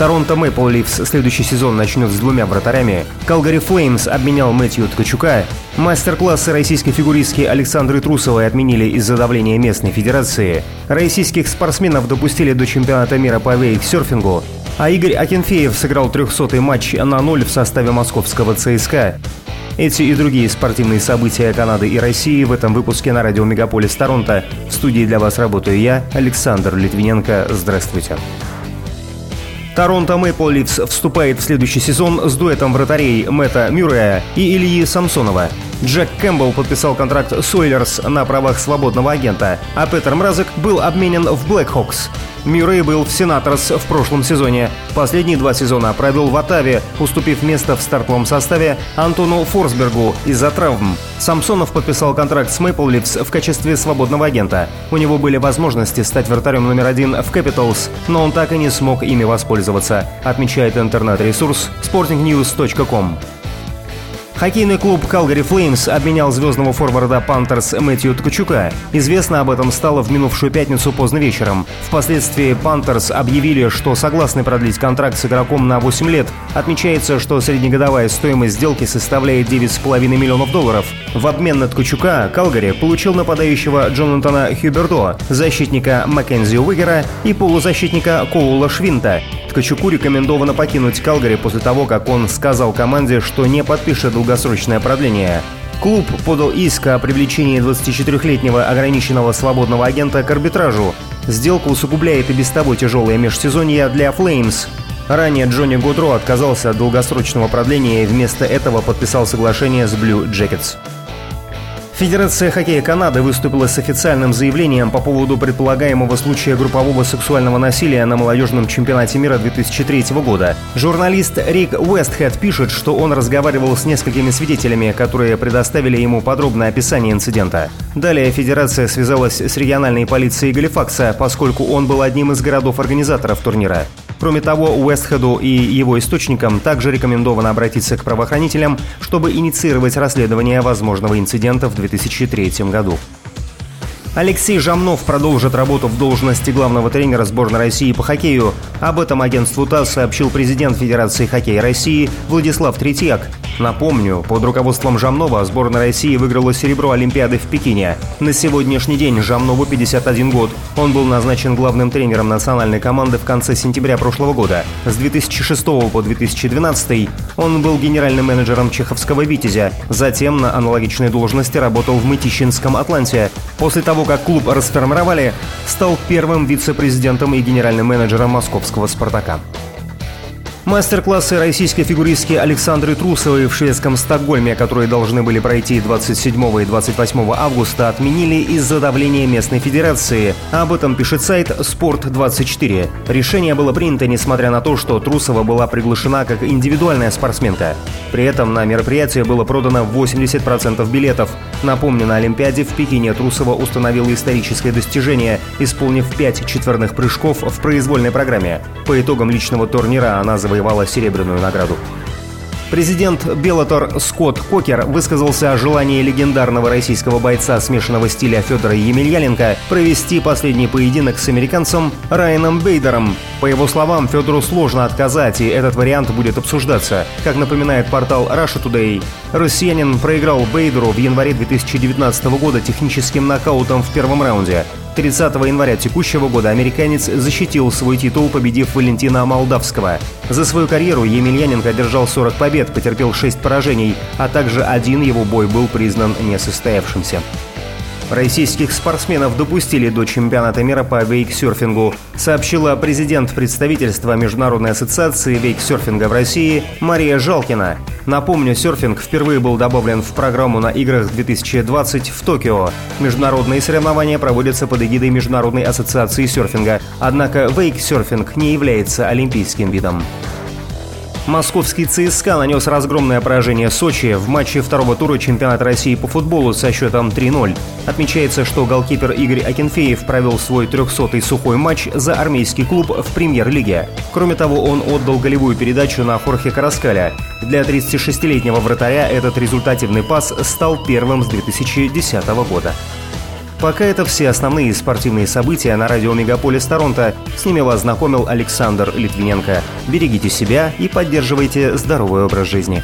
Торонто Мэпл Ливс следующий сезон начнет с двумя вратарями. Калгари Флеймс обменял Мэтью Ткачука. Мастер-классы российской фигуристки Александры Трусовой отменили из-за давления местной федерации. Российских спортсменов допустили до чемпионата мира по вейк-серфингу. А Игорь Акинфеев сыграл 300-й матч на ноль в составе московского ЦСКА. Эти и другие спортивные события Канады и России в этом выпуске на радио Мегаполис Торонто. В студии для вас работаю я, Александр Литвиненко. Здравствуйте. Торонто Maple Leafs вступает в следующий сезон с дуэтом вратарей Мэтта Мюррея и Ильи Самсонова. Джек Кэмпбелл подписал контракт с Oilers на правах свободного агента, а Петер Мразок был обменен в Blackhawks. Мюррей был в Сенаторс в прошлом сезоне. Последние два сезона провел в Атаве, уступив место в стартовом составе Антону Форсбергу из-за травм. Самсонов подписал контракт с Мэйпл Ливс в качестве свободного агента. У него были возможности стать вратарем номер один в Capitals, но он так и не смог ими воспользоваться, отмечает интернет-ресурс sportingnews.com. Хоккейный клуб Calgary Flames обменял звездного форварда Пантерс Мэтью Ткачука. Известно об этом стало в минувшую пятницу поздно вечером. Впоследствии Пантерс объявили, что согласны продлить контракт с игроком на 8 лет. Отмечается, что среднегодовая стоимость сделки составляет 9,5 миллионов долларов. В обмен на Ткачука Калгари получил нападающего Джонатана Хюбердо, защитника Маккензи Уигера и полузащитника Коула Швинта. Ткачуку рекомендовано покинуть Калгари после того, как он сказал команде, что не подпишет долгосрочное продление. Клуб подал иск о привлечении 24-летнего ограниченного свободного агента к арбитражу. Сделка усугубляет и без того тяжелое межсезонье для Флеймс. Ранее Джонни Гудро отказался от долгосрочного продления и вместо этого подписал соглашение с Blue Jackets. Федерация хоккея Канады выступила с официальным заявлением по поводу предполагаемого случая группового сексуального насилия на молодежном чемпионате мира 2003 года. Журналист Рик Уэстхед пишет, что он разговаривал с несколькими свидетелями, которые предоставили ему подробное описание инцидента. Далее Федерация связалась с региональной полицией Галифакса, поскольку он был одним из городов-организаторов турнира. Кроме того, Уэстхеду и его источникам также рекомендовано обратиться к правоохранителям, чтобы инициировать расследование возможного инцидента в 2003 году. Алексей Жамнов продолжит работу в должности главного тренера сборной России по хоккею. Об этом агентству ТАСС сообщил президент Федерации хоккея России Владислав Третьяк. Напомню, под руководством Жамнова сборная России выиграла серебро Олимпиады в Пекине. На сегодняшний день Жамнову 51 год. Он был назначен главным тренером национальной команды в конце сентября прошлого года. С 2006 по 2012 он был генеральным менеджером чеховского «Витязя». Затем на аналогичной должности работал в Мытищинском «Атланте». После того, как клуб расформировали, стал первым вице-президентом и генеральным менеджером московского «Спартака». Мастер-классы российской фигуристки Александры Трусовой в шведском Стокгольме, которые должны были пройти 27 и 28 августа, отменили из-за давления местной федерации. Об этом пишет сайт «Спорт24». Решение было принято, несмотря на то, что Трусова была приглашена как индивидуальная спортсменка. При этом на мероприятие было продано 80% билетов. Напомню, на Олимпиаде в Пекине Трусова установила историческое достижение, исполнив 5 четверных прыжков в произвольной программе. По итогам личного турнира она завоевала серебряную награду. Президент Беллатор Скотт Кокер высказался о желании легендарного российского бойца смешанного стиля Федора Емельяненко провести последний поединок с американцем Райаном Бейдером. По его словам, Федору сложно отказать, и этот вариант будет обсуждаться. Как напоминает портал Russia Today, россиянин проиграл Бейдеру в январе 2019 года техническим нокаутом в первом раунде. 30 января текущего года американец защитил свой титул, победив Валентина Молдавского. За свою карьеру Емельяненко одержал 40 побед, потерпел 6 поражений, а также один его бой был признан несостоявшимся. Российских спортсменов допустили до чемпионата мира по вейксерфингу, сообщила президент представительства Международной ассоциации вейксерфинга в России Мария Жалкина. Напомню, серфинг впервые был добавлен в программу на играх 2020 в Токио. Международные соревнования проводятся под эгидой Международной ассоциации серфинга, однако вейксерфинг не является олимпийским видом. Московский ЦСКА нанес разгромное поражение Сочи в матче второго тура чемпионата России по футболу со счетом 3-0. Отмечается, что голкипер Игорь Акинфеев провел свой 300-й сухой матч за армейский клуб в премьер-лиге. Кроме того, он отдал голевую передачу на Хорхе Караскаля. Для 36-летнего вратаря этот результативный пас стал первым с 2010 года. Пока это все основные спортивные события на радио Мегаполис Торонто. С ними вас знакомил Александр Литвиненко. Берегите себя и поддерживайте здоровый образ жизни.